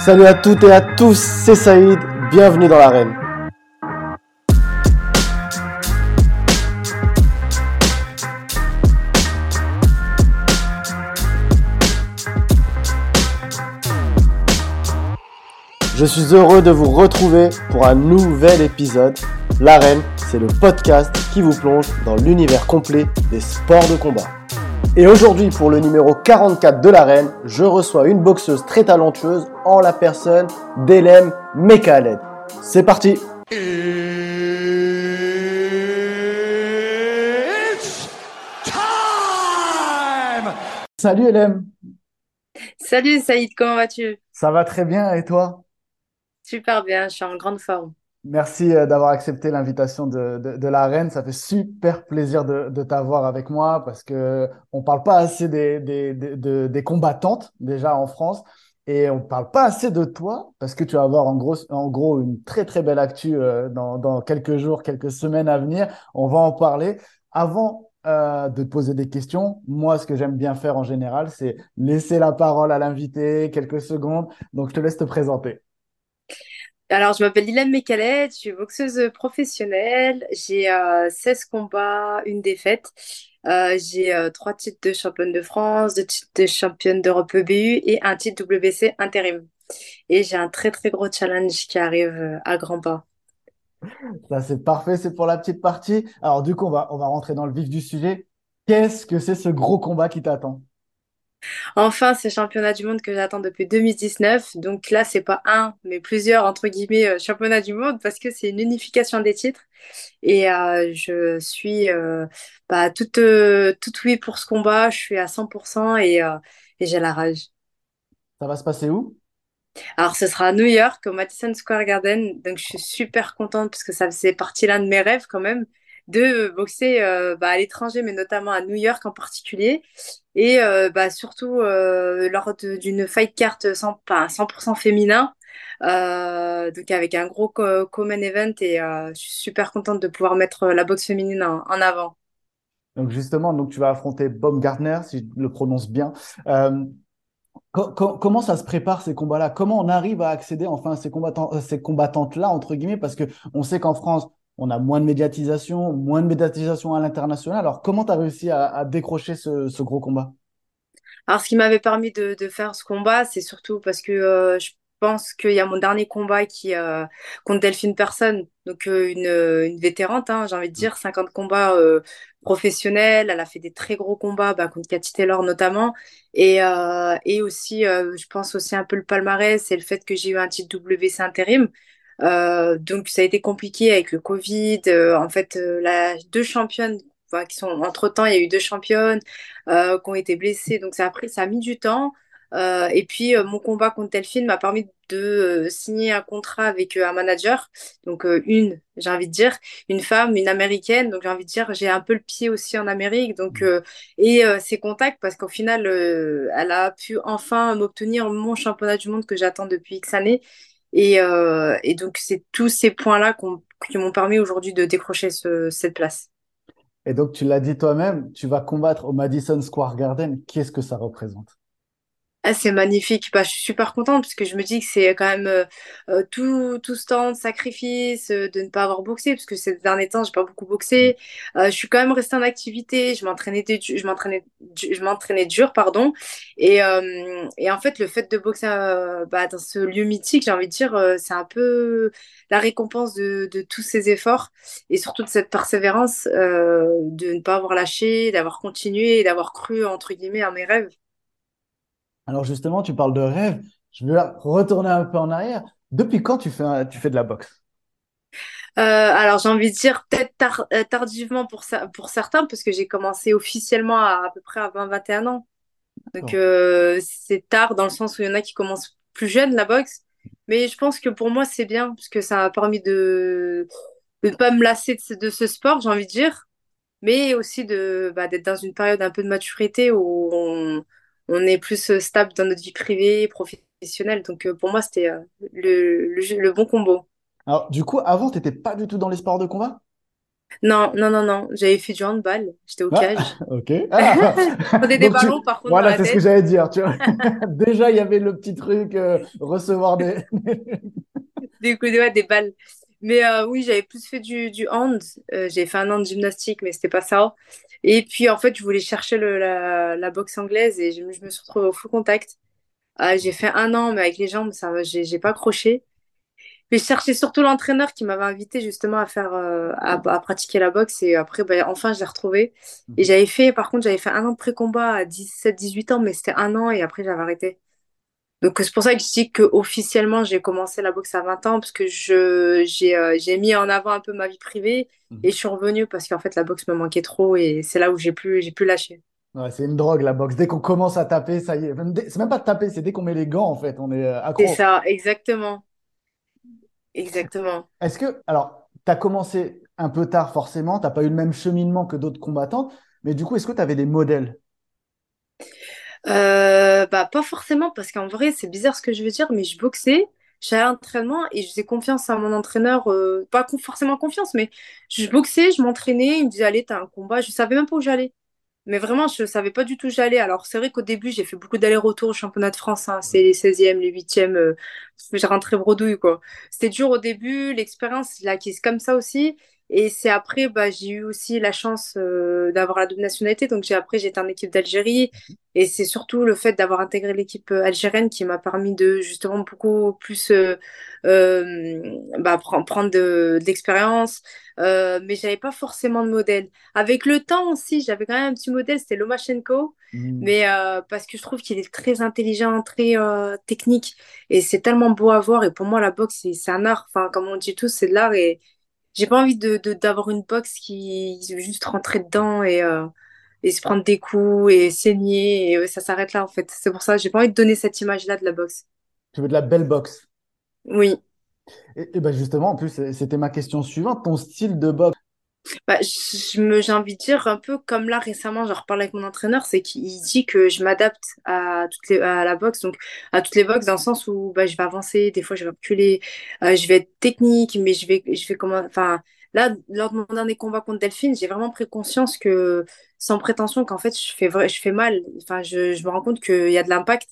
Salut à toutes et à tous, c'est Saïd, bienvenue dans l'arène. Je suis heureux de vous retrouver pour un nouvel épisode. L'arène, c'est le podcast qui vous plonge dans l'univers complet des sports de combat. Et aujourd'hui, pour le numéro 44 de l'arène, je reçois une boxeuse très talentueuse en la personne d'Elem Mekaled. C'est parti. Salut Elem Salut Saïd, comment vas-tu? Ça va très bien et toi? Super bien, je suis en grande forme. Merci euh, d'avoir accepté l'invitation de, de, la reine. Ça fait super plaisir de, t'avoir avec moi parce que on parle pas assez des, combattantes déjà en France et on parle pas assez de toi parce que tu vas avoir en gros, une très très belle actu euh, dans, quelques jours, quelques semaines à venir. On va en parler. Avant euh, de poser des questions, moi ce que j'aime bien faire en général, c'est laisser la parole à l'invité quelques secondes. Donc je te laisse te présenter. Alors, je m'appelle Ilan Mekalet, je suis boxeuse professionnelle. J'ai 16 euh, combats, une défaite. Euh, j'ai euh, trois titres de championne de France, deux titres de championne d'Europe EBU et un titre WC intérim. Et j'ai un très très gros challenge qui arrive à grands pas. Ça, c'est parfait, c'est pour la petite partie. Alors, du coup, on va rentrer dans le vif du sujet. Qu'est-ce que c'est ce gros combat qui t'attend? Enfin, c'est championnat du monde que j'attends depuis 2019. Donc là, c'est pas un, mais plusieurs, entre guillemets, euh, championnats du monde parce que c'est une unification des titres. Et euh, je suis euh, bah, toute, toute oui pour ce combat. Je suis à 100% et, et j'ai la rage. Ça va se passer où? Alors, ce sera à New York, au Madison Square Garden. Donc, je suis super contente parce que ça faisait partie l'un de mes rêves quand même de boxer euh, bah, à l'étranger, mais notamment à New York en particulier. Et euh, bah, surtout euh, lors d'une fight card 100%, 100 féminin. donc avec un gros common event et je suis super contente de pouvoir mettre la boxe féminine en, avant. Donc justement, donc tu vas affronter Bob Gardner, si je le prononce bien. comment ça se prépare ces combats-là? Comment on arrive à accéder enfin à ces, combattants, ces combattantes-là, entre guillemets? Parce que on sait qu'en France, on a moins de médiatisation, moins de médiatisation à l'international. Alors, comment tu as réussi à, décrocher ce, gros combat? Alors, ce qui m'avait permis de, faire ce combat, c'est surtout parce que euh, je pense qu'il y a mon dernier combat qui euh, contre Delphine Personne, donc euh, une, une, vétérante, hein, j'ai envie de dire, 50 combats professionnels. Elle a fait des très gros combats bah, contre Cathy Taylor notamment. Et, et aussi, je pense aussi un peu le palmarès, c'est le fait que j'ai eu un titre WC intérim. Euh, donc ça a été compliqué avec le Covid. Euh, en fait, euh, la, deux championnes qui sont entre temps, il y a eu deux championnes qui ont été blessées, donc ça a pris, ça a mis du temps. et puis mon combat contre Delphine m'a permis de signer un contrat avec un manager, donc une, j'ai envie de dire, une femme, une américaine, donc j'ai envie de dire, j'ai un peu le pied aussi en Amérique, donc mmh. et ses contacts parce qu'au final, elle a pu enfin m'obtenir mon championnat du monde que j'attends depuis X années et, euh, et donc, c'est tous ces points-là qui m'ont permis aujourd'hui de décrocher ce, cette place. Et donc, tu l'as dit toi-même, tu vas combattre au Madison Square Garden. Qu'est-ce que ça représente? Ah, c'est magnifique. Bah, je suis super contente parce que je me dis que c'est quand même euh, euh, tout, tout ce temps de sacrifice euh, de ne pas avoir boxé parce que ces derniers temps, j'ai pas beaucoup boxé. je suis quand même restée en activité. Je m'entraînais, je m'entraînais, je m'entraînais dur, pardon. Et, et en fait, le fait de boxer bah, dans ce lieu mythique, j'ai envie de dire, c'est un peu la récompense de, de, tous ces efforts et surtout de cette persévérance de ne pas avoir lâché, d'avoir continué et d'avoir cru entre guillemets à mes rêves. Alors justement, tu parles de rêve. Je veux retourner un peu en arrière. Depuis quand tu fais, tu fais de la boxe? Euh, alors j'ai envie de dire peut-être euh, tardivement pour, pour certains parce que j'ai commencé officiellement à à peu près à 20-21 ans. Donc euh, c'est tard dans le sens où il y en a qui commencent plus jeunes la boxe. Mais je pense que pour moi c'est bien parce que ça m'a permis de ne pas me lasser de ce, sport, j'ai envie de dire. Mais aussi de bah, d'être dans une période un peu de maturité où on, on est plus euh, stable dans notre vie privée, professionnelle. Donc euh, pour moi, c'était euh, le, le, bon combo. Alors, du coup, avant, tu n'étais pas du tout dans les sports de combat? Non, non, non, non. J'avais fait du handball. J'étais au Ah, cage. ok. Ah, Je prenais des donc tu... ballons, par contre, Voilà, c'est ce que j'allais dire. Tu vois. Déjà, il y avait le petit truc, euh, recevoir des... Des coups de ouais, des balles. Mais euh, oui, j'avais plus fait du, du hand. Euh, j'ai fait un an de gymnastique, mais c'était pas ça. Et puis, en fait, je voulais chercher le, la, la boxe anglaise et je, me je me suis retrouvée au full contact. Ah, j'ai fait un an, mais avec les jambes, ça, j'ai j'ai pas accroché. Mais je cherchais surtout l'entraîneur qui m'avait invité justement à faire, euh, à, à pratiquer la boxe. Et après, ben, enfin, je l'ai retrouvé. Et j'avais fait, par contre, j'avais fait un an de pré-combat à 17-18 ans, mais c'était un an et après, j'avais arrêté. Donc, c'est pour ça que je dis que officiellement j'ai commencé la boxe à 20 ans, parce que je, j'ai, euh, j'ai mis en avant un peu ma vie privée et je suis revenue parce qu'en fait, la boxe me manquait trop et c'est là où j'ai plus, j'ai plus lâché. Ouais, c'est une drogue, la boxe. Dès qu'on commence à taper, ça y est. C'est même pas de taper, c'est dès qu'on met les gants, en fait. On est euh, C'est accro. ça, exactement. Exactement. Est-ce que, alors, tu as commencé un peu tard, forcément. Tu n'as pas eu le même cheminement que d'autres combattants. Mais du coup, est-ce que tu avais des modèles? Euh, bah, pas forcément, parce qu'en vrai, c'est bizarre ce que je veux dire, mais je boxais, j'allais à l'entraînement et je faisais confiance à mon entraîneur, euh, pas forcément confiance, mais je boxais, je m'entraînais, il me disait, allez, t'as un combat, je savais même pas où j'allais. Mais vraiment, je savais pas du tout où j'allais. Alors, c'est vrai qu'au début, j'ai fait beaucoup d'allers-retours au championnat de France, hein. C'est les seizièmes les huitièmes e euh, je rentrais bredouille, quoi. C'était dur au début, l'expérience, je l'ai acquise comme ça aussi. Et c'est après, bah, j'ai eu aussi la chance euh, d'avoir la double nationalité. Donc, j'ai après, j'étais en équipe d'Algérie. Et c'est surtout le fait d'avoir intégré l'équipe euh, algérienne qui m'a permis de justement beaucoup plus euh, euh, bah, pr- prendre de, de l'expérience. Mais j'avais pas forcément de modèle. Avec le temps aussi, j'avais quand même un petit modèle, c'était Lomachenko. Hmm. Mais parce que je trouve qu'il est très intelligent, très technique. Et c'est tellement beau à voir. Et pour moi, la boxe, c'est c'est un art. Enfin, comme on dit tous, c'est de l'art. Et j'ai pas envie de, d'avoir une boxe qui juste rentrer dedans et, euh, et se prendre des coups et saigner. Et ouais, ça s'arrête là, en fait. C'est pour ça j'ai pas envie de donner cette image-là de la boxe. Tu veux de la belle boxe. Oui. Et, et ben justement, en plus, c'était ma question suivante. Ton style de boxe. Bah, je me, j'ai envie de dire un peu comme là récemment, j'en reparle avec mon entraîneur, c'est qu'il dit que je m'adapte à toutes les, à la boxe, donc à toutes les boxes dans le sens où bah, je vais avancer, des fois je vais reculer, euh, je vais être technique, mais je vais, je vais comment, enfin là, lors de mon dernier combat contre Delphine, j'ai vraiment pris conscience que, sans prétention, qu'en fait je fais je fais mal, enfin je, je me rends compte qu'il y a de l'impact.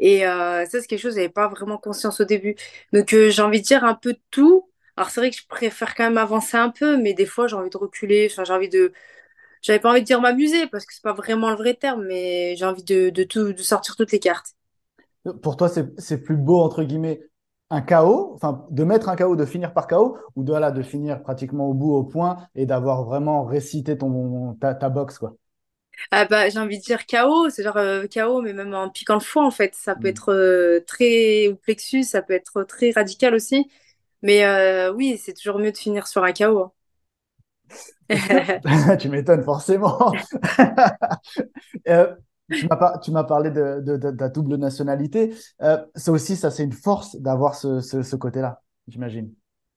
Et euh, ça, c'est quelque chose, j'avais pas vraiment conscience au début. Donc, euh, j'ai envie de dire un peu tout. Alors c'est vrai que je préfère quand même avancer un peu, mais des fois j'ai envie de reculer. Enfin, j'ai envie de, j'avais pas envie de dire m'amuser parce que c'est pas vraiment le vrai terme, mais j'ai envie de, de tout, de sortir toutes les cartes. Pour toi, c'est plus beau, entre guillemets, un enfin, de mettre un KO, de finir par KO, ou de, voilà, de finir pratiquement au bout, au point, et d'avoir vraiment récité ton, ta, ta boxe, quoi? Ah bah j'ai envie de dire KO, c'est genre euh, KO, mais même en piquant le foie en fait. Ça peut Hmm. être euh, très ou plexus, ça peut être très radical aussi. Mais euh, oui, c'est toujours mieux de finir sur un KO. Est-ce que tu m'étonnes forcément. Euh, tu m'as par- parlé de, de- de- de ta double nationalité. Euh, ça aussi, ça, c'est une force d'avoir ce, ce, ce côté-là, j'imagine.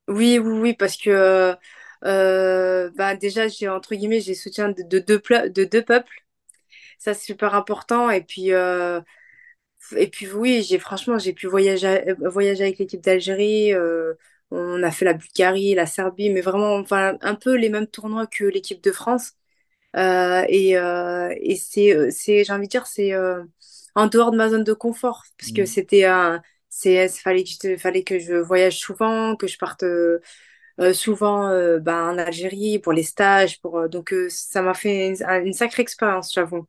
Oui, oui, oui, parce que euh, bah déjà j'ai entre guillemets j'ai soutien de, de deux pla- de deux peuples. Ça, c'est super important. Et puis, et puis oui, j'ai franchement, j'ai pu voyager, voyager avec l'équipe d'Algérie. euh, on a fait la Bulgarie, la Serbie, mais vraiment, enfin, un peu les mêmes tournois que l'équipe de France. Euh, et euh, et c'est, euh, c'est, j'ai envie de dire, c'est euh, en dehors de ma zone de confort, parce que Hmm. c'était un, c'est, fallait que je, fallait que je voyage souvent, que je parte souvent bah, en Algérie pour les stages, pour, donc ça m'a fait une, une sacrée expérience, j'avoue.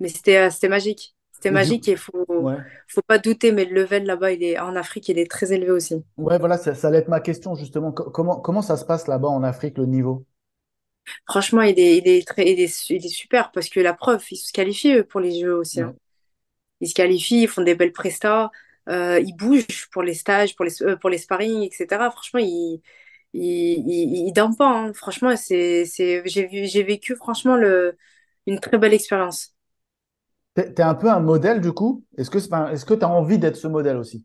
Mais c'était c'était magique. C'était magique et faut ouais. faut pas douter, mais le level là-bas, il est en Afrique, il est très élevé aussi. Ouais, voilà, ça, ça allait être ma question, justement. Co- comment, comment ça se passe là-bas en Afrique, le niveau? Franchement, il est, il est très, il est, il est super parce que la preuve, ils se qualifient eux, pour les Jeux aussi. Ouais. hein. Ils se qualifient, ils font des belles prestas, euh, ils bougent pour les stages, pour les, euh, pour les sparring, etc. Franchement, ils, ils, ils, ils dorment pas. hein. Franchement, c'est, c'est, j'ai vu, j'ai vécu franchement le, une très belle expérience. T'es, t'es un peu un modèle, du coup? Est-ce que, tu as envie d'être ce modèle aussi?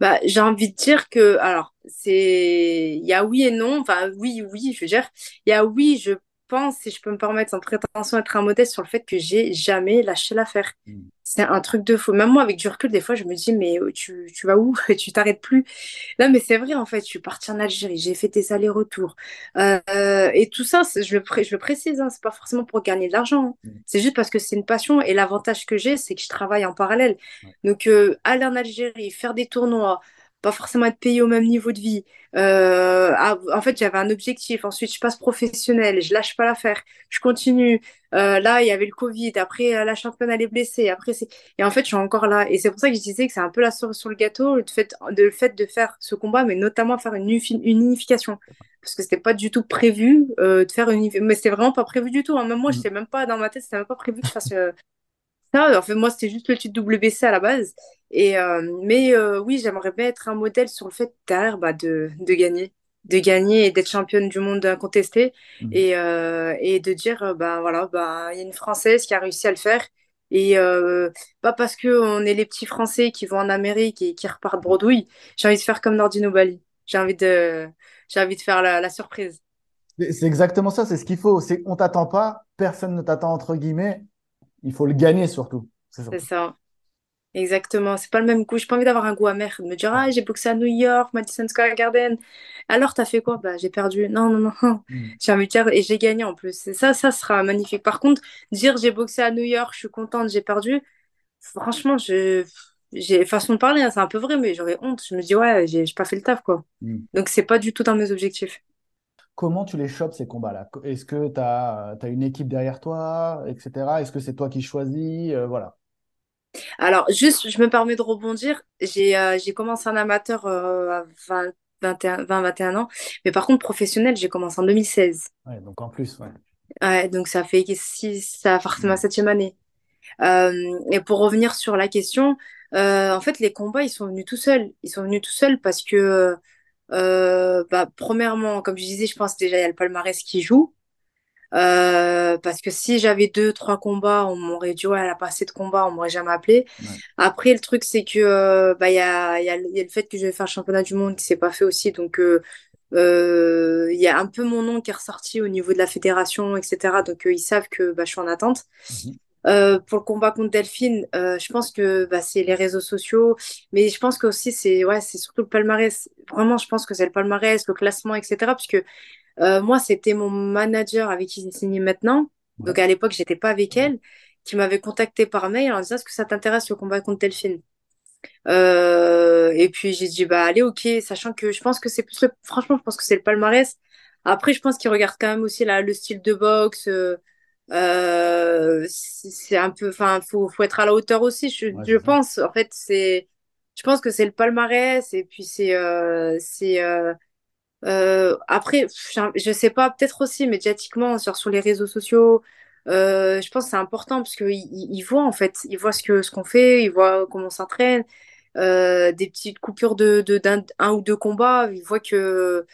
Bah, j'ai envie de dire que, alors, c'est, il y a oui et non. Enfin, oui, oui, je veux dire, il y a oui, je pense, si je peux me permettre sans prétention d'être un modèle sur le fait que j'ai jamais lâché l'affaire. Hmm. C'est un truc de fou. Même moi, avec du recul, des fois, je me dis, mais euh, tu, tu vas où? Tu t'arrêtes plus. Là, mais c'est vrai, en fait, je suis partie en Algérie, j'ai fait des allers-retours. Euh, et tout ça, je le, pré- je le précise, hein, c'est pas forcément pour gagner de l'argent. hein. Mm. C'est juste parce que c'est une passion. Et l'avantage que j'ai, c'est que je travaille en parallèle. Donc, euh, aller en Algérie, faire des tournois, pas forcément être payé au même niveau de vie. Euh, ah, en fait, j'avais un objectif. Ensuite, je passe professionnel, je lâche pas l'affaire, je continue. Euh, là, il y avait le Covid. Après, euh, la championne, elle est blessée. Après, c'est... Et en fait, je suis encore là. Et c'est pour ça que je disais que c'est un peu la cerise sur le gâteau, le fait de, le fait de faire ce combat, mais notamment faire une, unifi- une unification. Parce que c'était pas du tout prévu euh, de faire une unification. Mais c'était vraiment pas prévu du tout. hein. Même moi, je Mm. sais même pas, dans ma tête, c'était même pas prévu que je fasse euh, ça. En fait, moi, c'était juste le titre WBC à la base. Et, euh, mais euh, oui, j'aimerais bien être un modèle sur le fait derrière bah, de, de gagner. De gagner et d'être championne du monde incontestée Mm. et, euh, et de dire ben voilà ben il y a une Française qui a réussi à le faire et pas parce que on est les petits Français qui vont en Amérique et qui repartent bredouille j'ai envie de faire comme Nordino Bali j'ai envie de j'ai envie de faire la, la surprise C'est c'est exactement ça, c'est ce qu'il faut. C'est on t'attend pas, personne ne t'attend entre guillemets. Il faut le gagner surtout. C'est ça exactement c'est pas le même goût j'ai pas envie d'avoir un goût amer de me dire ah j'ai boxé à New York Madison Square Garden alors t'as fait quoi? Bah j'ai perdu non non non Mm. j'ai envie de dire et j'ai gagné en plus Et ça ça sera magnifique par contre dire j'ai boxé à New York je suis contente j'ai perdu Franchement, je, j'ai façon de parler, hein, c'est un peu vrai, mais j'aurais honte. Je me dis, ouais, j'ai j'ai pas fait le taf, quoi. Mm. Donc, c'est pas du tout dans mes objectifs. Comment tu les chopes ces combats-là? Est-ce que tu as, une équipe derrière toi, etc. Est-ce que c'est toi qui choisis? Euh, voilà. Alors, juste, je me permets de rebondir. J'ai euh, commencé en amateur euh, à 20, 21, 20, 21 ans. Mais par contre, professionnel, j'ai commencé en 2016. Ouais, donc en plus, ouais. Ouais, donc, ça fait six, ça forcément ma septième année. Euh, et pour revenir sur la question, euh, en fait, les combats, ils sont venus tout seuls. Ils sont venus tout seuls parce que, euh, bah, premièrement, comme je disais, je pense déjà, il y a le palmarès qui joue. Euh, parce que si j'avais deux, trois combats, on m'aurait dit, ouais, elle a pas assez de combats, on m'aurait jamais appelé. Ouais. Après, le truc, c'est que, euh, bah, il y a, il y a, il y a le fait que je vais faire le championnat du monde qui s'est pas fait aussi. Donc, euh, il y a un peu mon nom qui est ressorti au niveau de la fédération, etc. Donc, ils savent que, bah, je suis en attente. Mhm. Euh, pour le combat contre Delphine, euh, je pense que bah, c'est les réseaux sociaux, mais je pense que aussi c'est ouais, c'est surtout le palmarès. Vraiment, je pense que c'est le palmarès, le classement, etc. Puisque euh, moi, c'était mon manager avec qui j'ai signé maintenant. Donc à l'époque, j'étais pas avec elle, qui m'avait contacté par mail en disant est-ce que ça t'intéresse le combat contre Delphine? Euh, et puis j'ai dit bah allez ok, sachant que je pense que c'est plus le... franchement, je pense que c'est le palmarès. Après, je pense qu'ils regardent quand même aussi la, le style de boxe. Euh, c'est un peu, enfin, faut, faut être à la hauteur aussi. Je, Ouais, je ça. pense, en fait, c'est, je pense que c'est le palmarès et puis c'est, euh, c'est, euh, euh, après, je sais pas, peut-être aussi médiatiquement sur, sur les réseaux sociaux. Euh, je pense que c'est important parce qu'ils ils voient en fait, ils voient ce que ce qu'on fait, ils voient comment on s'entraîne, euh, des petites coupures de, de d'un un ou deux combats, ils voient que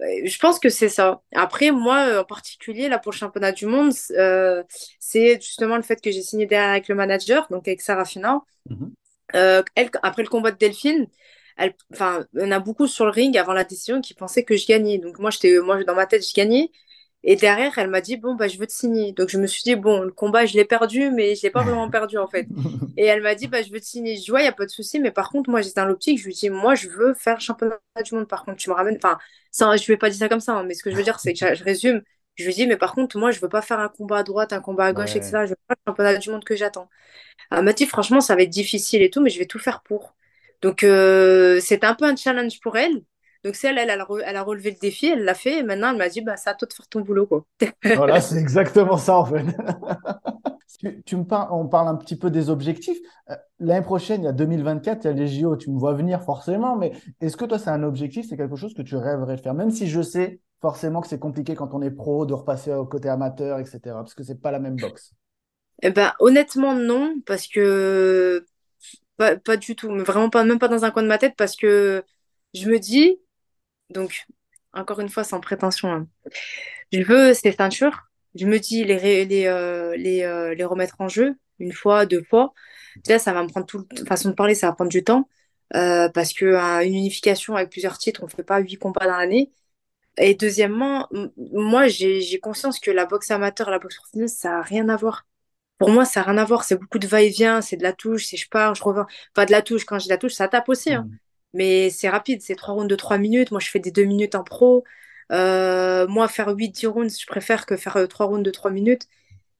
Je pense que c'est ça. Après, moi, euh, en particulier, là, pour le championnat du monde, euh, c'est justement le fait que j'ai signé derrière avec le manager, donc avec Sarah Fina. Mhm. Euh, elle, après le combat de Delphine, elle, enfin, on a beaucoup sur le ring avant la décision qui pensaient que je gagnais. Donc moi, j'étais, moi, dans ma tête, je gagnais. Et derrière, elle m'a dit, bon, bah, je veux te signer. Donc je me suis dit, bon, le combat, je l'ai perdu, mais je l'ai pas vraiment perdu, en fait. Et elle m'a dit, bah, je veux te signer. Je dis, ouais, y a pas de souci, mais par contre, moi, j'étais dans l'optique, je lui dis, moi, je veux faire championnat du monde. Par contre, tu me ramènes, enfin, ça, je lui ai pas dit ça comme ça, hein, mais ce que je veux dire, c'est que je, je résume. Je lui dis, mais par contre, moi, je veux pas faire un combat à droite, un combat à gauche, Ouais. etc. Je veux pas le championnat du monde que j'attends. Elle m'a dit, franchement, ça va être difficile et tout, mais je vais tout faire pour. Donc, euh, c'était un peu un challenge pour elle. Donc, c'est elle, elle, elle a, re- elle a relevé le défi, elle l'a fait, et maintenant, elle m'a dit, bah, c'est à toi de faire ton boulot, quoi. Voilà, c'est exactement ça en fait. Tu, tu me parles, on parle un petit peu des objectifs. Euh, L'année prochaine, il y a 2024, il y a les JO, tu me vois venir forcément, mais est-ce que toi, c'est un objectif, c'est quelque chose que tu rêverais de faire, même si je sais forcément que c'est compliqué quand on est pro de repasser au côté amateur, etc., parce que c'est pas la même boxe. Eh ben, honnêtement, non, parce que pas, pas du tout, mais vraiment pas, même pas dans un coin de ma tête, parce que je me dis, donc, encore une fois, sans prétention, hein, je veux ces ceintures, je me dis les, euh, euh, les remettre en jeu une fois, deux fois. Déjà, ça va me prendre tout le façon de parler, ça va prendre du temps, euh, parce que euh, une unification avec plusieurs titres, on fait pas huit combats dans l'année. Et deuxièmement, moi, j'ai conscience que la boxe amateur la boxe professionnelle, ça a rien à voir. pour moi, ça n'a rien à voir. C'est beaucoup de va-et-vient, c'est de la touche, c'est je pars, je reviens. Pas de la touche, quand j'ai de la touche, ça tape aussi. hein. Mais c'est rapide, c'est trois rounds de trois minutes. Moi, je fais des deux minutes en pro. Euh, moi, faire 8-10 rounds, je préfère que faire euh, trois rounds de trois minutes.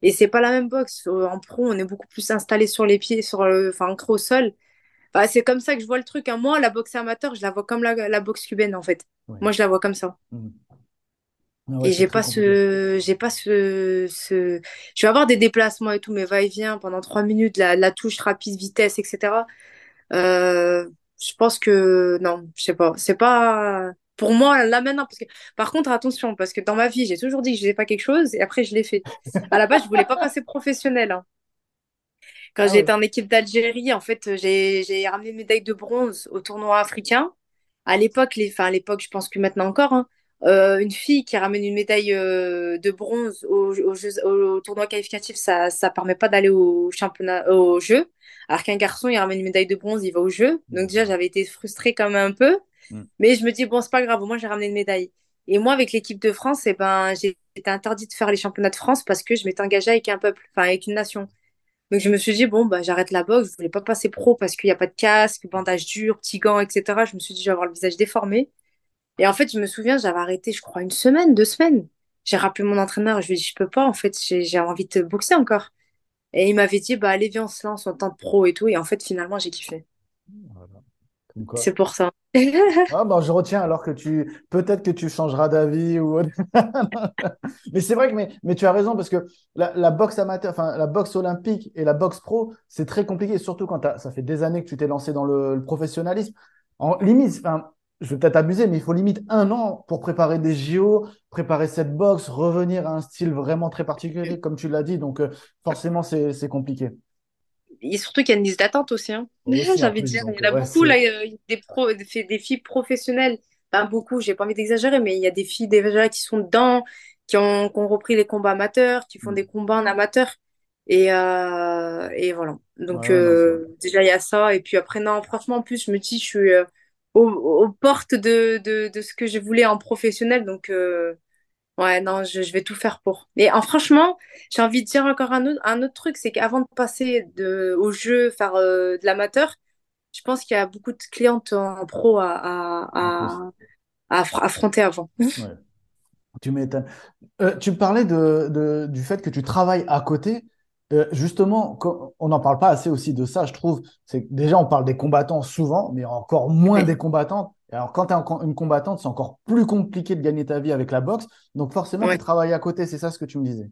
Et c'est pas la même boxe. Euh, En pro, on est beaucoup plus installé sur les pieds, sur le, enfin, ancré au sol. Enfin, c'est comme ça que je vois le truc. hein. Moi, la boxe amateur, je la vois comme la, la boxe cubaine, en fait. Ouais. Moi, je la vois comme ça. Mm. Ah ouais, Et j'ai pas ce, j'ai pas ce, ce, je vais avoir des déplacements et tout, mais va-et-vient pendant trois minutes, la, la touche rapide, vitesse, etc. Euh, je pense que non, je sais pas, c'est pas pour moi là maintenant parce que par contre attention parce que dans ma vie j'ai toujours dit que je faisais pas quelque chose et après je l'ai fait. À la base je voulais pas passer professionnel. hein. Quand Ah ouais. été en équipe d'Algérie, en fait j'ai j'ai ramené une médaille de bronze au tournoi africain. À l'époque, les, enfin à l'époque je pense que maintenant encore, hein, euh, une fille qui ramène une médaille euh, de bronze au, au, tournoi qualificatif, ça ça permet pas d'aller au championnat, au jeu. Alors qu'un garçon, il ramène une médaille de bronze, il va au jeu. Donc déjà, Mm. j'avais été frustrée quand même un peu. Mm. Mais je me dis, bon, c'est pas grave, au moins j'ai ramené une médaille. Et moi, avec l'équipe de France, eh ben, j'ai été interdite de faire les championnats de France parce que je m'étais engagée avec un peuple, enfin avec une nation. Donc je me suis dit, bon, bah, j'arrête la boxe, je voulais pas passer pro parce qu'il n'y a pas de casque, bandage dur, petits gants, etc. Je me suis dit, je vais avoir le visage déformé. Et en fait, je me souviens, j'avais arrêté, je crois, une semaine, deux semaines. J'ai rappelé mon entraîneur, je lui ai dit, je peux pas, en fait, j'ai envie de boxer encore. Et il m'avait dit, bah, allez, viens, on se lance en tant que pro et tout. Et en fait, finalement, j'ai kiffé. Voilà. C'est pour ça. Ah ben, je retiens alors que tu peut-être que tu changeras d'avis ou. Mais c'est vrai que mais, mais tu as raison parce que la, la boxe amateur, enfin la boxe olympique et la boxe pro, c'est très compliqué, surtout quand ça fait des années que tu t'es lancé dans le, le professionnalisme. En limite, enfin, je vais peut-être abuser, mais il faut limite un an pour préparer des JO, préparer cette boxe, revenir à un style vraiment très particulier, comme tu l'as dit. Donc euh, forcément, c'est compliqué. Et surtout qu'il y a une liste d'attente aussi. Hein. J'ai en envie de dire, il y en a ouais, beaucoup, là, des, pro, des, des filles professionnelles. Pas beaucoup, j'ai pas envie d'exagérer, mais il y a des filles déjà qui sont dedans, qui ont, qui ont repris les combats amateurs, qui font des combats en amateur. Et, euh, et voilà. Donc, ouais, euh, déjà, il y a ça. Et puis après, non, franchement, en plus, je me dis, je suis aux, aux portes de, de, de ce que je voulais en professionnel. Donc, euh, Ouais, non, je, je vais tout faire pour. Et en, franchement, j'ai envie de dire encore un autre, un autre truc, c'est qu'avant de passer de, au jeu, faire euh, de l'amateur, je pense qu'il y a beaucoup de clientes en pro à, affronter avant. ouais. Tu m'étonnes. Euh, tu me parlais de, de- du fait que tu travailles à côté. Euh, justement, on n'en parle pas assez aussi de ça, je trouve. C'est déjà, on parle des combattants souvent, mais encore moins des combattantes. Alors, quand tu es une combattante, c'est encore plus compliqué de gagner ta vie avec la boxe. Donc, forcément, tu ouais. travailles à côté. C'est ça ce que tu me disais.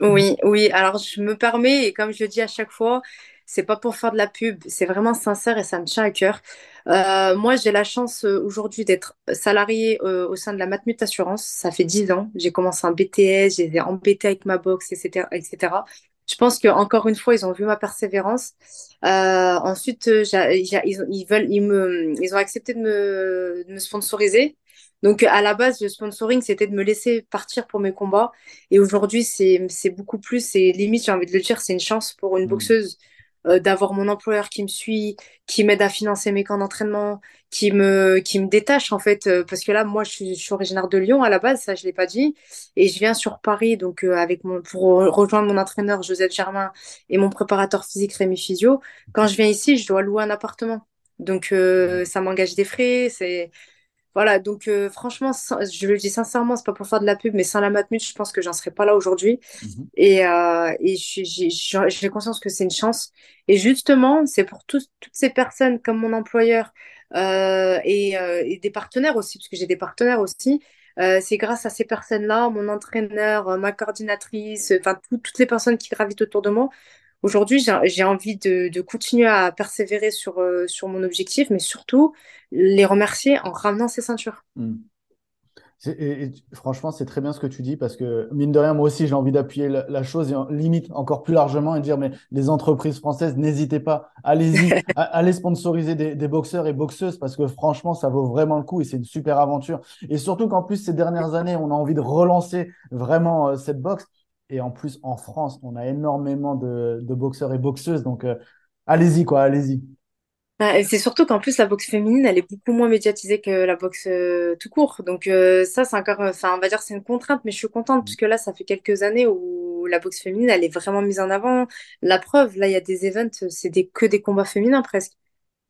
Oui, oui. Alors, je me permets, et comme je le dis à chaque fois, c'est pas pour faire de la pub, c'est vraiment sincère et ça me tient à cœur. Euh, moi, j'ai la chance euh, aujourd'hui d'être salariée euh, au sein de la Matmut Assurance. Ça fait 10 ans. J'ai commencé en BTS, j'ai été embêtée avec ma boxe, etc., etc. Je pense que encore une fois, ils ont vu ma persévérance. Euh, ensuite, euh, ils, veulent, ils me, ils ont accepté de me, de me sponsoriser. Donc, à la base, le sponsoring, c'était de me laisser partir pour mes combats. Et aujourd'hui, c'est, beaucoup plus, c'est limite, j'ai envie de le dire, c'est une chance pour une Hmm. boxeuse euh, d'avoir mon employeur qui me suit, qui m'aide à financer mes camps d'entraînement, qui me, qui me détache en fait. euh, parce que là, moi, je suis, originaire de Lyon à la base, ça, je l'ai pas dit. Et je viens sur Paris donc euh, avec mon, pour rejoindre mon entraîneur Joseph Germain et mon préparateur physique Rémi Physio. Quand je viens ici, je dois louer un appartement. Donc, ça m'engage des frais, c'est voilà, donc euh, franchement, je le dis sincèrement, c'est pas pour faire de la pub, mais sans la Matmut, je pense que j'en serais pas là aujourd'hui. Mhm. Et, euh, et j'ai conscience que c'est une chance. Et justement, c'est pour toutes ces personnes comme mon employeur euh, et, euh, et des partenaires aussi, parce que j'ai des partenaires aussi. c'est grâce à ces personnes-là, mon entraîneur, ma coordinatrice, enfin tout- toutes les personnes qui gravitent autour de moi. Aujourd'hui, j'ai envie de, de continuer à persévérer sur, euh, sur mon objectif, mais surtout les remercier en ramenant ces ceintures. Hmm. C'est- Et, et franchement, c'est très bien ce que tu dis parce que, mine de rien, moi aussi, j'ai envie d'appuyer la, la chose et en- limite encore plus largement et dire, mais les entreprises françaises, n'hésitez pas, allez-y, allez sponsoriser des, des boxeurs et boxeuses parce que franchement, ça vaut vraiment le coup et c'est une super aventure. Et surtout qu'en plus, ces dernières années, on a envie de relancer vraiment euh, cette boxe. Et en plus, en France, on a énormément de, de boxeurs et boxeuses. Donc, euh, allez-y, quoi, allez-y. Ah, et C'est surtout qu'en plus, la boxe féminine, elle est beaucoup moins médiatisée que la boxe euh, tout court. Donc euh, ça, c'est encore, enfin, on va dire, c'est une contrainte, mais je suis contente puisque là, ça fait quelques années où la boxe féminine, elle est vraiment mise en avant. La preuve, là, il y a des events, c'est des, que des combats féminins presque.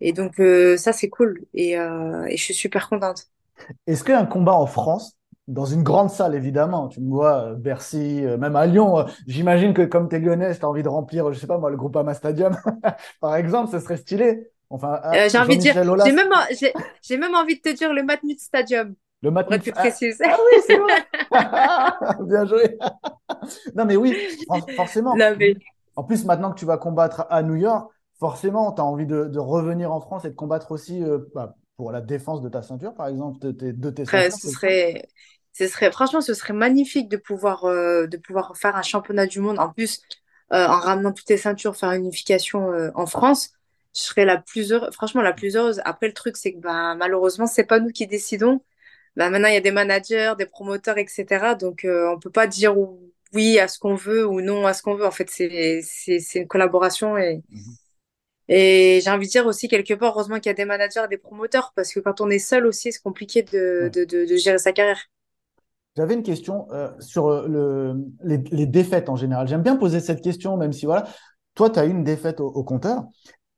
Et donc ça, c'est cool. Et, et je suis super contente. Est-ce qu'un combat en France, dans une grande salle évidemment, tu me vois, euh, Bercy, euh, même à Lyon, euh, j'imagine que comme tu es lyonnais, tu as envie de remplir, je sais pas moi, le Groupama Stadium, par exemple, ce serait stylé. Enfin, ah, Euh, j'ai envie de dire, j'ai même, j'ai, même envie de te dire le Matmut Stadium, le pour être Matmut. plus Ah, précise. ah oui, c'est vrai. Bien joué. Non, mais oui, for- forcément. Non, mais En plus, maintenant que tu vas combattre à New York, forcément, tu as envie de, de revenir en France et de combattre aussi euh, bah, pour la défense de ta ceinture, par exemple, de tes, de tes ceintures, ce serait, ce serait, franchement, ce serait magnifique de pouvoir, euh, de pouvoir faire un championnat du monde. En plus, euh, en ramenant toutes les ceintures, faire une unification euh, en France, je serais la plus heureuse, franchement, la plus heureuse. Après, le truc, c'est que ben, malheureusement, c'est pas nous qui décidons. Ben, maintenant, il y a des managers, des promoteurs, etc. Donc, on peut pas dire oui à ce qu'on veut ou non à ce qu'on veut. En fait, c'est, c'est, c'est une collaboration et, Mhm. et j'ai envie de dire aussi, quelque part, heureusement qu'il y a des managers et des promoteurs parce que quand on est seul aussi, c'est compliqué de, de, de gérer sa carrière. J'avais une question euh, sur euh, le, les, les défaites en général. J'aime bien poser cette question, même si voilà, toi, tu as eu une défaite au, au compteur.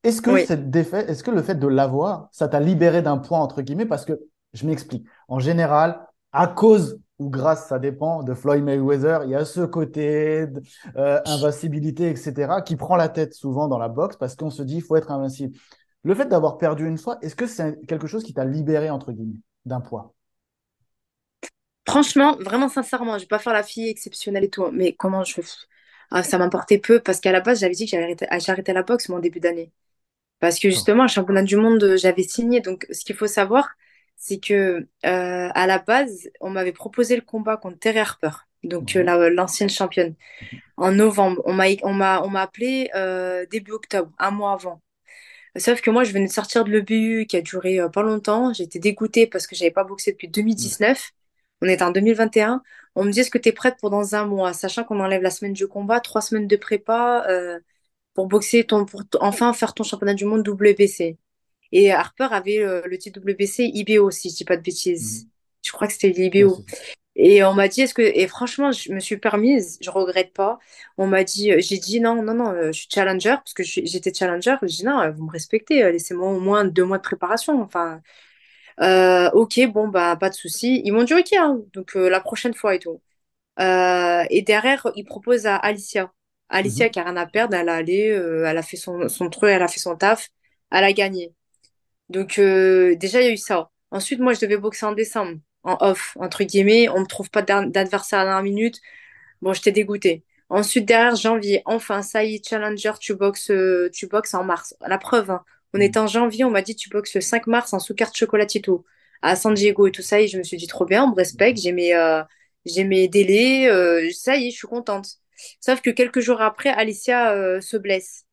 Est-ce que Oui. cette défaite, est-ce que le fait de l'avoir, ça t'a libéré d'un poids, entre guillemets? Parce que je m'explique. En général, à cause ou grâce, ça dépend, de Floyd Mayweather, il y a ce côté euh, invincibilité, etc., qui prend la tête souvent dans la boxe parce qu'on se dit, il faut être invincible. Le fait d'avoir perdu une fois, est-ce que c'est quelque chose qui t'a libéré, entre guillemets, d'un poids? Franchement, vraiment sincèrement, je vais pas faire la fille exceptionnelle et tout, hein, mais comment je... Ah, ça m'importait peu parce qu'à la base, j'avais dit que arrêté, ah, la boxe, mon début d'année. Parce que D'accord. justement, le championnat du monde, euh, j'avais signé. Donc, ce qu'il faut savoir, c'est que euh, à la base, on m'avait proposé le combat contre Terry Harper, donc euh, la- l'ancienne championne, en novembre. On m'a, on m'a, on m'a appelé euh, début octobre, un mois avant. Sauf que moi, je venais de sortir de l'EBU qui a duré pas longtemps. J'étais dégoûtée parce que j'avais pas boxé depuis Mhm. 2019. On est en 2021. On me dit, est-ce que tu es prête pour dans un mois? Sachant qu'on enlève la semaine du combat, trois semaines de prépa euh, pour boxer, ton, pour enfin faire ton championnat du monde WBC. Et Harper avait euh, le titre WBC IBO, si je dis pas de bêtises. Mhm. Je crois que c'était l'IBO. Et on m'a dit, est-ce que, et franchement, je me suis permise, je regrette pas. On m'a dit, euh, j'ai dit non, non, non, je suis challenger, parce que j'étais challenger. J'ai dit non, vous me respectez, laissez-moi au moins deux mois de préparation. Enfin, euh, ok, bon, bah, pas de souci. Ils m'ont dit, ok, hein, donc euh, la prochaine fois et tout. Euh, et derrière, ils proposent à Alicia. Alicia Mhm. qui a rien à perdre, elle a allé, euh, elle a fait son, son truc, elle a fait son taf, elle a gagné. Donc euh, déjà, il y a eu ça. Ensuite, moi, je devais boxer en décembre, en off, entre guillemets. On me trouve pas d'ad- d'adversaire à la dernière minute. Bon, j'étais dégoûtée. Ensuite, derrière, janvier, enfin, ça y est, challenger, tu boxes, euh, tu boxes en mars. La preuve, hein. On était en janvier, on m'a dit, tu boxes le 5 mars en sous-carte chocolatito à San Diego et tout ça. Et je me suis dit, trop bien, on me respecte, j'ai mes, euh, mes délais, euh, ça y est, je suis contente. Sauf que quelques jours après, Alicia, euh, se blesse.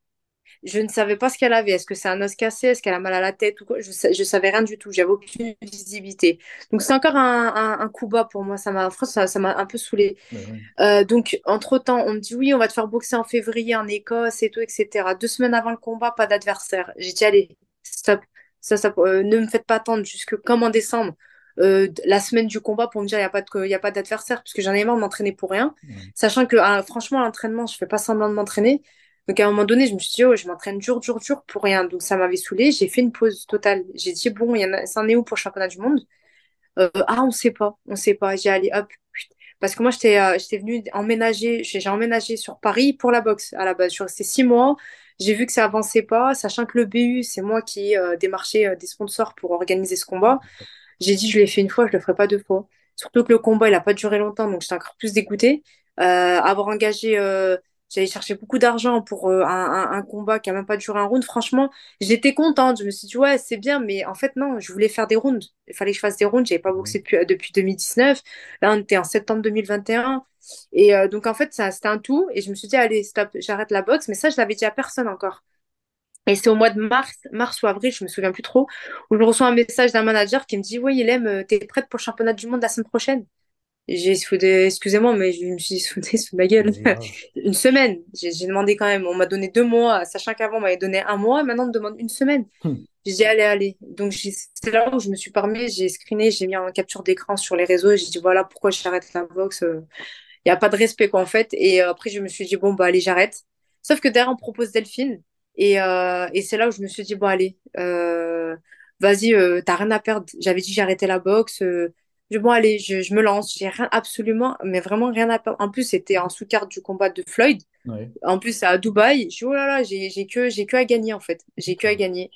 Je ne savais pas ce qu'elle avait. Est-ce que c'est un os cassé? Est-ce qu'elle a mal à la tête ou quoi? Je, je savais rien du tout. J'avais aucune visibilité. Donc c'est encore un, un, un coup bas pour moi. Ça m'a, ça, ça m'a un peu saoulée. Ouais. Euh, donc entre-temps, on me dit oui, on va te faire boxer en février en Écosse et tout, etc. Deux semaines avant le combat, pas d'adversaire. J'ai dit allez, stop. Ça, ça, euh, ne me faites pas attendre jusque comme en décembre. euh, la semaine du combat pour me dire il n'y a pas de, il y a pas d'adversaire parce que j'en ai marre de m'entraîner pour rien sachant que ah, franchement l'entraînement je fais pas semblant de m'entraîner donc à un moment donné, je me suis dit, oh, je m'entraîne dur, dur, dur pour rien. Donc ça m'avait saoulée. J'ai fait une pause totale. J'ai dit, bon, il y en a, ça en est où pour le championnat du monde? Euh, ah, on sait pas, on sait pas. J'ai allé, hop. Parce que moi, j'étais euh, j'étais venue emménager, j'ai emménagé sur Paris pour la boxe à la base. Je suis restée six mois. J'ai vu que ça avançait pas, sachant que le BU, c'est moi qui ai euh, démarché euh, des sponsors pour organiser ce combat. J'ai dit, je l'ai fait une fois, je le ferai pas deux fois. Surtout que le combat, il a pas duré longtemps, donc j'étais encore plus dégoûtée. Avoir engagé, j'allais chercher beaucoup d'argent pour euh, un, combat qui a même pas duré un round. Franchement, j'étais contente. Je me suis dit, ouais, c'est bien, mais en fait, non, je voulais faire des rounds. Il fallait que je fasse des rounds. J'avais pas boxé depuis, depuis 2019. Là, on était en septembre 2021. Et euh, donc, en fait, ça, c'était un tout. Et je me suis dit, allez, stop, j'arrête la boxe. Mais ça, je l'avais dit à personne encore. Et c'est au mois de mars, mars ou avril, je me souviens plus trop, où je reçois un message d'un manager qui me dit, oui, Hélène, euh, t'es prête pour le championnat du monde la semaine prochaine? J'ai soudé, excusez-moi, mais je me suis soudée sous ma gueule. une semaine. J'ai demandé quand même. On m'a donné deux mois, sachant qu'avant, on m'avait donné un mois. Maintenant, on me demande une semaine. Hmm. J'ai dit, allez, allez. Donc, c'est là où je me suis permis. J'ai screené, j'ai mis en capture d'écran sur les réseaux. J'ai dit, voilà pourquoi j'arrête la boxe. Il n'y a pas de respect, quoi, en fait. Et euh, après, je me suis dit, bon, bah, allez, j'arrête. Sauf que derrière, on propose Delphine. Et, euh, et c'est là où je me suis dit, bon, allez, euh, vas-y, t'as rien à perdre. J'avais dit, j'ai arrêté la boxe je, bon, allez, je, je me lance. J'ai rien, absolument, mais vraiment rien à perdre. En plus, c'était en sous-carte du combat de Floyd. En plus, c'est à Dubaï. Je oh là là, j'ai que, j'ai que à gagner, en fait. J'ai que à gagner.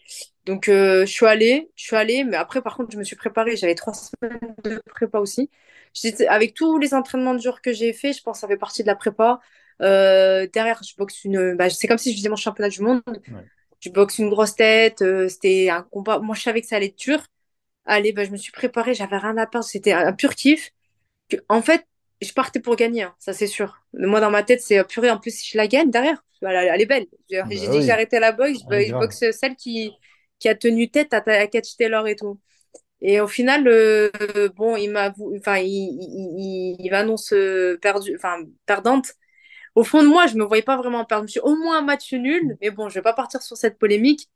Donc, euh, je suis allée, je suis allée, mais après, par contre, je me suis préparée. J'avais trois semaines de prépa aussi. Avec tous les entraînements durs que j'ai fait, je pense que ça fait partie de la prépa. Euh, derrière, je boxe une. Bah, c'est comme si je faisais mon championnat du monde. Je boxe une grosse tête. Euh, c'était un combat. Moi, je savais que ça allait être dur. Allez, bah, je me suis préparée, j'avais rien à perdre, c'était un pur kiff. En fait, je partais pour gagner, hein, ça c'est sûr. Moi, dans ma tête, c'est euh, purée, en plus, si je la gagne derrière, elle, est belle. J'ai bah dit que arrêté la boxe, je boxe celle qui, qui a tenu tête à, à Catch Taylor et tout. Et au final, euh, bon, il m'a, enfin, il, il, il, m'annonce euh, perdu, enfin, perdante. Au fond de moi, je me voyais pas vraiment perdre. Je me suis au moins un match nul, mais bon, je vais pas partir sur cette polémique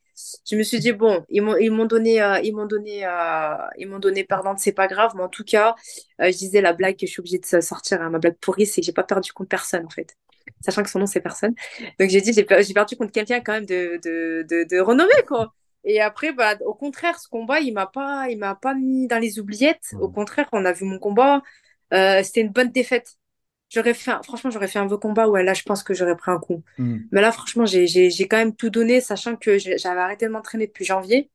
je me suis dit bon, ils m'ont ils m'ont donné euh, ils m'ont donné euh, ils m'ont donné pardon, c'est pas grave, mais en tout cas, euh, je disais la blague que je suis obligée de sortir, hein, ma blague pourrie, c'est que j'ai pas perdu contre personne en fait, sachant que son nom c'est personne. Donc j'ai dit j'ai perdu contre quelqu'un quand même de de, de, de renommé quoi. Et après, bah, au contraire, ce combat, il m'a pas, il m'a pas mis dans les oubliettes. Au contraire, on a vu mon combat. c'était une bonne défaite j'aurais fait franchement j'aurais fait un beau combat. Ouais là je pense que j'aurais pris un coup. Hmm. mais là franchement j'ai quand même tout donné sachant que j'avais arrêté de m'entraîner depuis janvier.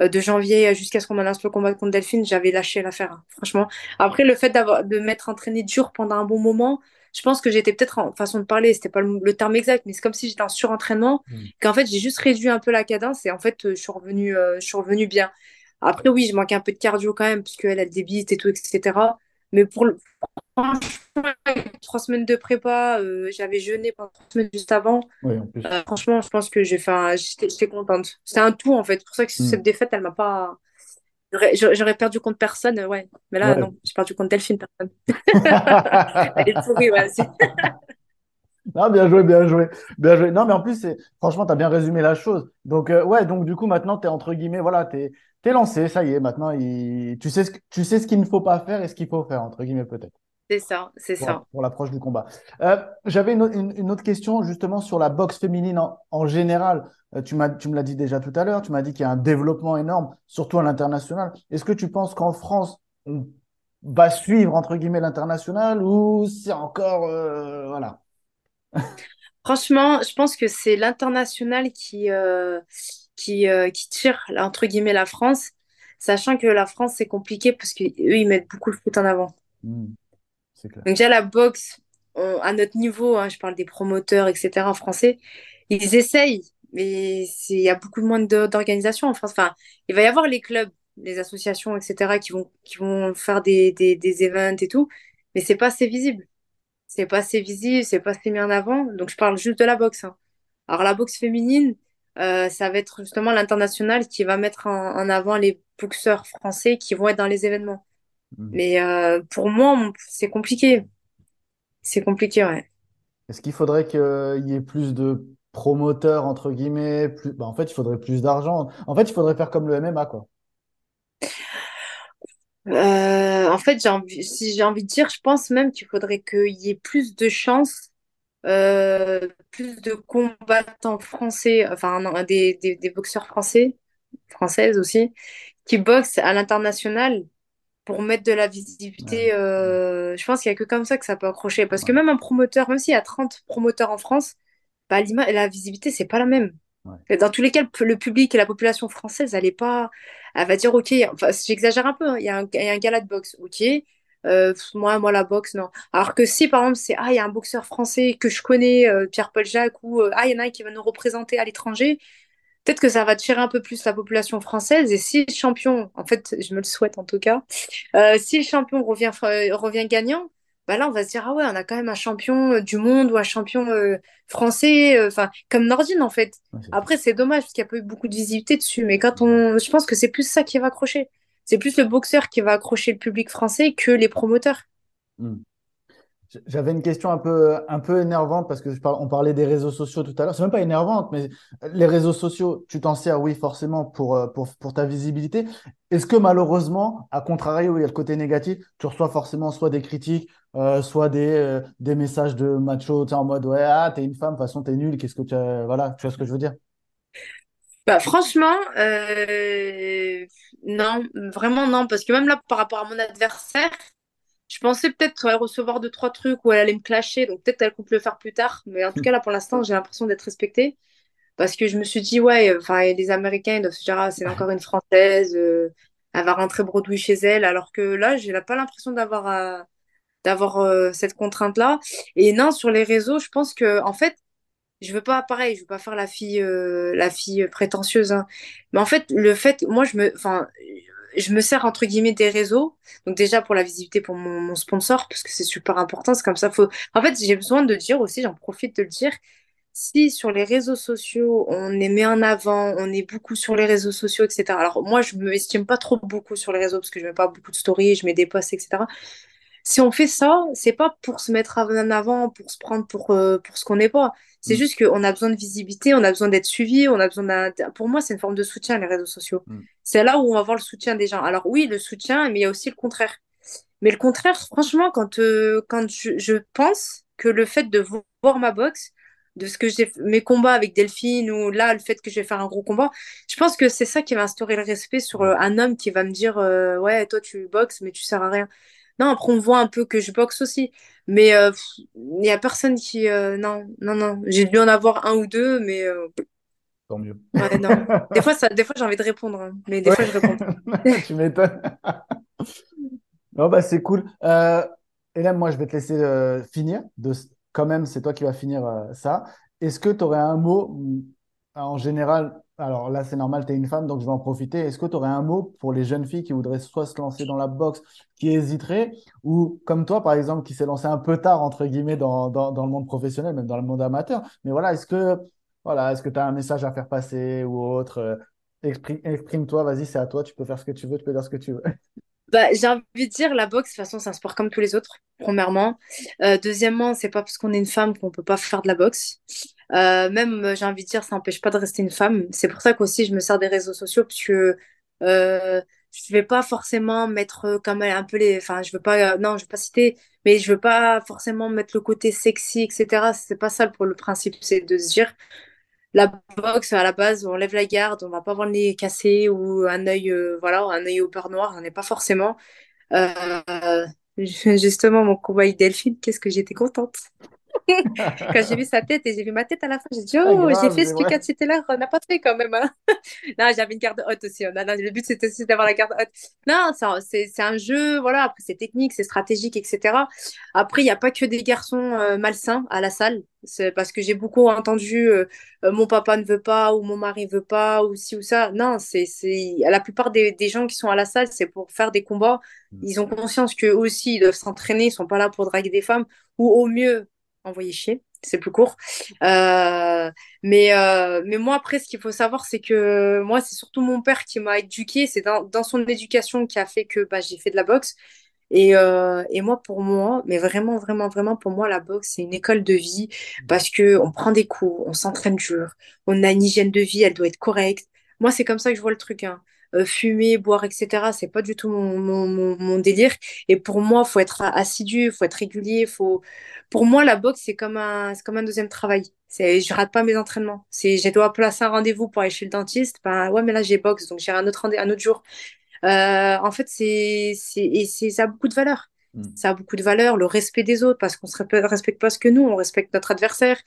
Euh, de janvier jusqu'à ce qu'on m'annonce le combat contre Delphine j'avais lâché l'affaire hein, franchement. Après le fait d'avoir de m'être entraîné dur pendant un bon moment je pense que j'étais peut-être en façon de parler c'était pas le, terme exact mais c'est comme si j'étais en surentraînement hmm. qu'en fait j'ai juste réduit un peu la cadence et en fait je suis revenue euh, je suis revenue bien. Après oui je manquais un peu de cardio quand même puisqu'elle a le débit et tout etc mais pour le... franchement, trois semaines de prépa, euh, j'avais jeûné pendant trois semaines juste avant. Euh, franchement, je pense que j'ai fait j'étais contente. C'était un tout en fait. C'est pour ça que cette défaite, elle m'a pas. J'aurais perdu contre personne, ouais. Mais là, non, j'ai perdu contre Delphine, personne. elle est pourrie, ouais. Non, bien joué, bien joué, bien joué. Non, mais en plus, franchement, tu as bien résumé la chose. Donc, euh, ouais, donc du coup, maintenant, tu es entre guillemets, voilà, tu es, lancé, ça y est, maintenant, tu sais ce, tu sais ce qu'il ne faut pas faire et ce qu'il faut faire, entre guillemets, peut-être. C'est ça, c'est ça. Pour l'approche du combat. Euh, j'avais une, autre question, justement, sur la boxe féminine en, général. Euh, tu, tu me l'as dit déjà tout à l'heure, tu m'as dit qu'il y a un développement énorme, surtout à l'international. Est-ce que tu penses qu'en France, on va suivre, entre guillemets, l'international ou c'est encore. Voilà? Franchement, je pense que c'est l'international qui qui, euh, qui tire, entre guillemets, la France, sachant que la France, c'est compliqué parce qu'eux, ils mettent beaucoup le foot en avant. Mmh. Donc déjà, la boxe, à notre niveau, hein, je parle des promoteurs, etc., en français, ils essayent, mais il y a beaucoup moins d'organisations en France. Enfin, il va y avoir les clubs, les associations, etc., qui vont, qui vont faire des, des, des events et tout, mais c'est pas assez visible. C'est pas assez visible, c'est pas assez mis en avant. Donc, je parle juste de la boxe. Hein. Alors, la boxe féminine, euh, ça va être justement l'international qui va mettre en, avant les boxeurs français qui vont être dans les événements. Mhm. Mais euh, pour moi, c'est compliqué. C'est compliqué, ouais. Est-ce qu'il faudrait qu'il y ait plus de promoteurs, entre guillemets plus... Bah, en fait, il faudrait plus d'argent. En fait, il faudrait faire comme le MMA, quoi. Euh, en fait, j'ai envie, si j'ai envie de dire, je pense même qu'il faudrait qu'il y ait plus de chances euh, plus de combattants français, enfin des, des, des, boxeurs français, françaises aussi, qui boxent à l'international pour mettre de la visibilité. Euh, je pense qu'il n'y a que comme ça que ça peut accrocher. Parce que même un promoteur, même s'il y a 30 promoteurs en France, bah, la visibilité, c'est pas la même. Dans tous les cas, le public et la population française, elle est pas. Elle va dire, OK, enfin, j'exagère un peu, hein, il y, a un, il y a un gala de boxe, OK, euh, moi, moi, la boxe, non. Alors que si, par exemple, c'est, ah, il y a un boxeur français que je connais, euh, Pierre-Paul Jacques, ou, euh, ah, il y en a un qui va nous représenter à l'étranger, peut-être que ça va tirer un peu plus la population française. Et si le champion, en fait, je me le souhaite en tout cas, si le champion revient, revient gagnant, bah là, on va se dire, ah ouais, on a quand même un champion du monde ou un champion français, enfin, comme Nordine, en fait. Après, c'est dommage parce qu'il n'y a pas eu beaucoup de visibilité dessus, mais quand on, je pense que c'est plus ça qui va accrocher c'est plus le boxeur qui va accrocher le public français que les promoteurs. Hmm. J'avais une question un peu, un peu énervante parce que je on parlait des réseaux sociaux tout à l'heure. C'est même pas énervante, mais les réseaux sociaux, tu t'en sers, oui, forcément, pour, euh, pour, pour ta visibilité. Est-ce que malheureusement, à contrario, il y a le côté négatif, tu reçois forcément soit des critiques, euh, soit des, euh, des messages de macho, en mode ouais, ah, t'es une femme, de toute façon, t'es nulle, qu'est-ce que tu Voilà, tu vois ce que je veux dire? Bah, franchement, euh, non, vraiment non, parce que même là, par rapport à mon adversaire, je pensais peut-être qu'elle allait recevoir deux, trois trucs où elle allait me clasher, donc peut-être qu'elle compte le faire plus tard, mais en tout cas, là, pour l'instant, j'ai l'impression d'être respectée, parce que je me suis dit, ouais, enfin, les Américains, ils doivent se dire, ah, c'est encore une Française, euh, elle va rentrer bredouille chez elle, alors que là, j'ai pas l'impression d'avoir euh, d'avoir euh, cette contrainte-là. Et non, sur les réseaux, je pense que, en fait, je veux pas pareil je veux pas faire la fille euh, la fille prétentieuse hein. mais en fait le fait moi je me enfin je me sers entre guillemets des réseaux donc déjà pour la visibilité pour mon, sponsor parce que c'est super important c'est comme ça faut en fait j'ai besoin de dire aussi j'en profite de le dire si sur les réseaux sociaux on est mis en avant on est beaucoup sur les réseaux sociaux etc alors moi je me estime pas trop beaucoup sur les réseaux parce que je mets pas beaucoup de stories je mets des posts etc si on fait ça, c'est pas pour se mettre en avant, pour se prendre pour, euh, pour ce qu'on n'est pas. C'est Mm, juste qu'on a besoin de visibilité, on a besoin d'être suivi, on a besoin d'un... Pour moi, c'est une forme de soutien, les réseaux sociaux. mm, C'est là où on va voir le soutien des gens. Alors oui, le soutien, mais il y a aussi le contraire. Mais le contraire, franchement, quand, euh, quand je, je pense que le fait de voir ma boxe, de ce que j'ai mes combats avec Delphine ou là le fait que je vais faire un gros combat je pense que c'est ça qui va instaurer le respect sur mm. euh, un homme qui va me dire euh, ouais toi tu boxes mais tu sers à rien non, après, on voit un peu que je boxe aussi. Mais euh, il n'y a personne qui. euh, non, non, non. J'ai dû en avoir un ou deux, mais euh, Tant mieux. ouais, non. Des fois, ça, des fois j'ai envie de répondre, hein, mais des Ouais, fois, je réponds tu m'étonnes. Non, bah, c'est cool. Euh, Hélène, moi, je vais te laisser finir. De... Quand même, c'est toi qui vas finir ça. Est-ce que tu aurais un mot, mm, en général, alors là, c'est normal, tu es une femme, donc je vais en profiter. Est-ce que tu aurais un mot pour les jeunes filles qui voudraient soit se lancer dans la boxe, qui hésiteraient, ou comme toi, par exemple, qui s'est lancé un peu tard, entre guillemets, dans, dans, le monde professionnel, même dans le monde amateur. Mais voilà, est-ce que voilà, est-ce que tu as un message à faire passer ou autre? euh, exprime- Exprime-toi, vas-y, c'est à toi, tu peux faire ce que tu veux, tu peux dire ce que tu veux. Bah, j'ai envie de dire, la boxe, de toute façon, c'est un sport comme tous les autres, premièrement. Euh, deuxièmement, c'est pas parce qu'on est une femme qu'on peut pas faire de la boxe. Euh, même, euh, j'ai envie de dire, ça n'empêche pas de rester une femme. C'est pour ça qu'aussi, je me sers des réseaux sociaux, parce que euh, je vais pas forcément mettre comme un peu les... Enfin, je veux pas... non, je veux pas citer, mais je veux pas forcément mettre le côté sexy, etc. C'est pas ça pour le principe, c'est de se dire, la boxe, à la base, on lève la garde, on va pas avoir le nez cassé ou un œil, voilà, un œil au beurre noir, on n'est pas forcément. Justement, mon combat avec Delphine, qu'est-ce que j'étais contente. Quand j'ai vu sa tête et j'ai vu ma tête à la fin, j'ai dit, Ah, oh, j'ai fait ce que là on n'a pas fait quand même. hein. Non, j'avais une garde haute aussi. Non, non, le but, c'était aussi d'avoir la garde haute. Non, c'est un jeu, voilà. Après, c'est technique, c'est stratégique, etc. Après, il n'y a pas que des garçons euh, malsains à la salle. C'est parce que j'ai beaucoup entendu euh, euh, mon papa ne veut pas ou mon mari veut pas ou ci ou ça. Non, c'est, c'est... La plupart des, des gens qui sont à la salle, c'est pour faire des combats. Ils ont conscience qu'eux aussi, ils doivent s'entraîner. Ils sont pas là pour draguer des femmes ou au mieux envoyer chier. C'est plus court. Euh, mais, euh, mais moi, après, ce qu'il faut savoir, c'est que moi, c'est surtout mon père qui m'a éduqué. C'est dans, dans son éducation qui a fait que bah, j'ai fait de la boxe. Et, euh, et moi, pour moi, mais vraiment, vraiment, vraiment, pour moi, la boxe, c'est une école de vie parce que on prend des coups, on s'entraîne dur, on a une hygiène de vie, elle doit être correcte. Moi, c'est comme ça que je vois le truc, hein. Euh, fumer, boire, etc., c'est pas du tout mon, mon, mon, mon délire. Et pour moi, faut être assidu, faut être régulier, faut... Pour moi, la boxe, c'est comme un, c'est comme un deuxième travail. C'est, je rate pas mes entraînements. C'est, je dois placer un rendez-vous pour aller chez le dentiste. Ben, ouais, mais là, j'ai boxe, donc j'irai un autre, un autre jour. Euh, en fait, c'est, c'est, et c'est, ça a beaucoup de valeur. Mm. Ça a beaucoup de valeur, le respect des autres, parce qu'on se respecte pas ce que nous, on respecte notre adversaire.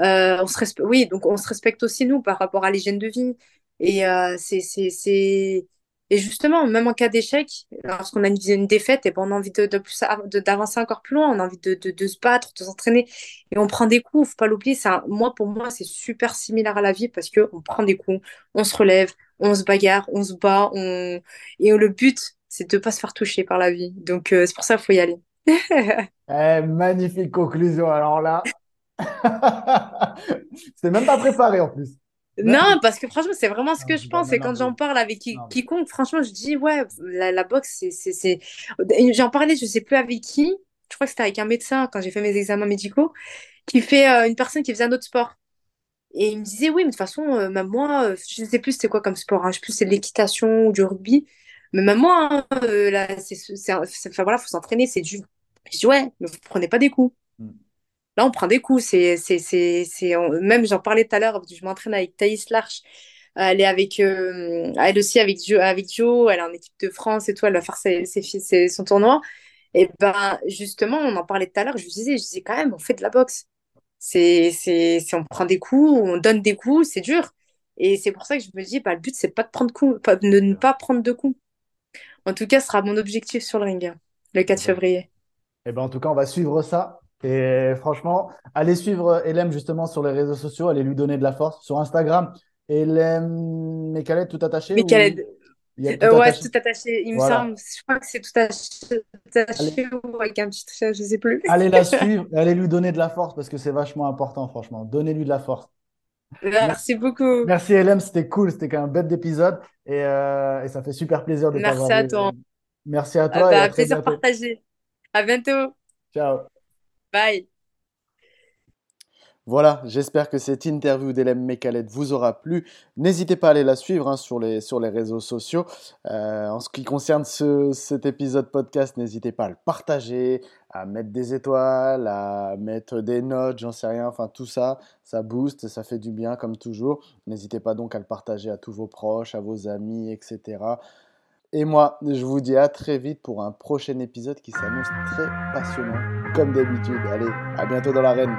Euh, on se respe- oui, donc on se respecte aussi nous par rapport à l'hygiène de vie. Et euh, c'est, c'est, c'est, et justement, même en cas d'échec, lorsqu'on a une, une défaite, et ben on a envie de, d'avancer encore plus loin, on a envie de, de, de se battre, de s'entraîner, et on prend des coups, faut pas l'oublier. C'est un- moi, pour moi, c'est super similaire à la vie parce que on prend des coups, on se relève, on se bagarre, on se bat, on... et le but, c'est de pas se faire toucher par la vie. Donc, euh, c'est pour ça qu'il faut y aller. Eh, magnifique conclusion. Alors là, c'était même pas préparé en plus. Non, parce que franchement, c'est vraiment ce que je pense. Et quand j'en parle avec qui- quiconque, franchement, je dis, ouais, la, la boxe, c'est. J'en parlais, je sais plus avec qui. je crois que c'était avec un médecin quand j'ai fait mes examens médicaux, qui fait euh, une personne qui faisait un autre sport. Et il me disait, oui, mais de toute façon, euh, même moi, euh, je ne sais plus c'était quoi comme sport, hein, je sais plus c'est de l'équitation ou du rugby, mais même moi, hein, là, c'est, c'est, enfin, voilà, faut s'entraîner, c'est du. Je dis, ouais, mais vous prenez pas des coups. Là, on prend des coups. C'est, c'est, c'est, c'est, on- Même, j'en parlais tout à l'heure, je m'entraîne avec Thaïs Larche. Elle est avec, euh, elle aussi avec Joe, avec Joe, elle est en équipe de France et tout, elle va faire ses, ses, ses- son tournoi. Et ben, justement, on en parlait tout à l'heure, je lui disais, je disais quand même, on fait de la boxe. C'est, c'est, on prend des coups, on donne des coups, c'est dur. Et c'est pour ça que je me dis, bah, le but, c'est pas de prendre coup, pas, de ne pas prendre de coups. En tout cas, ce sera mon objectif sur le ring, hein, le 4 Bon. février. Eh ben, en tout cas, on va suivre ça. Et franchement, allez suivre Elem justement sur les réseaux sociaux, allez lui donner de la force. Sur Instagram, Elem Mekhaled tout attaché ou tout Euh, ouais, attaché? tout attaché. Il me semble, je crois que c'est tout attaché, ou avec un petit trait, je sais plus. allez la suivre et allez lui donner de la force parce que c'est vachement important, franchement. Donnez-lui de la force. Mer- Merci beaucoup. Merci Elem, c'était cool, c'était quand même un bête d'épisode et, euh, et ça fait super plaisir de Merci à toi. Merci à Ah toi et à bah, très plaisir bientôt. partagé. À bientôt. Ciao. Bye. Voilà, j'espère que cette interview d'Hélène Mekhaled vous aura plu. N'hésitez pas à aller la suivre hein, sur les, sur les réseaux sociaux. Euh, en ce qui concerne ce- cet épisode podcast, n'hésitez pas à le partager, à mettre des étoiles, à mettre des notes, j'en sais rien. Enfin, tout ça, ça booste, ça fait du bien comme toujours. N'hésitez pas donc à le partager à tous vos proches, à vos amis, etc. Et moi, je vous dis à très vite pour un prochain épisode qui s'annonce très passionnant, comme d'habitude. Allez, à bientôt dans l'arène.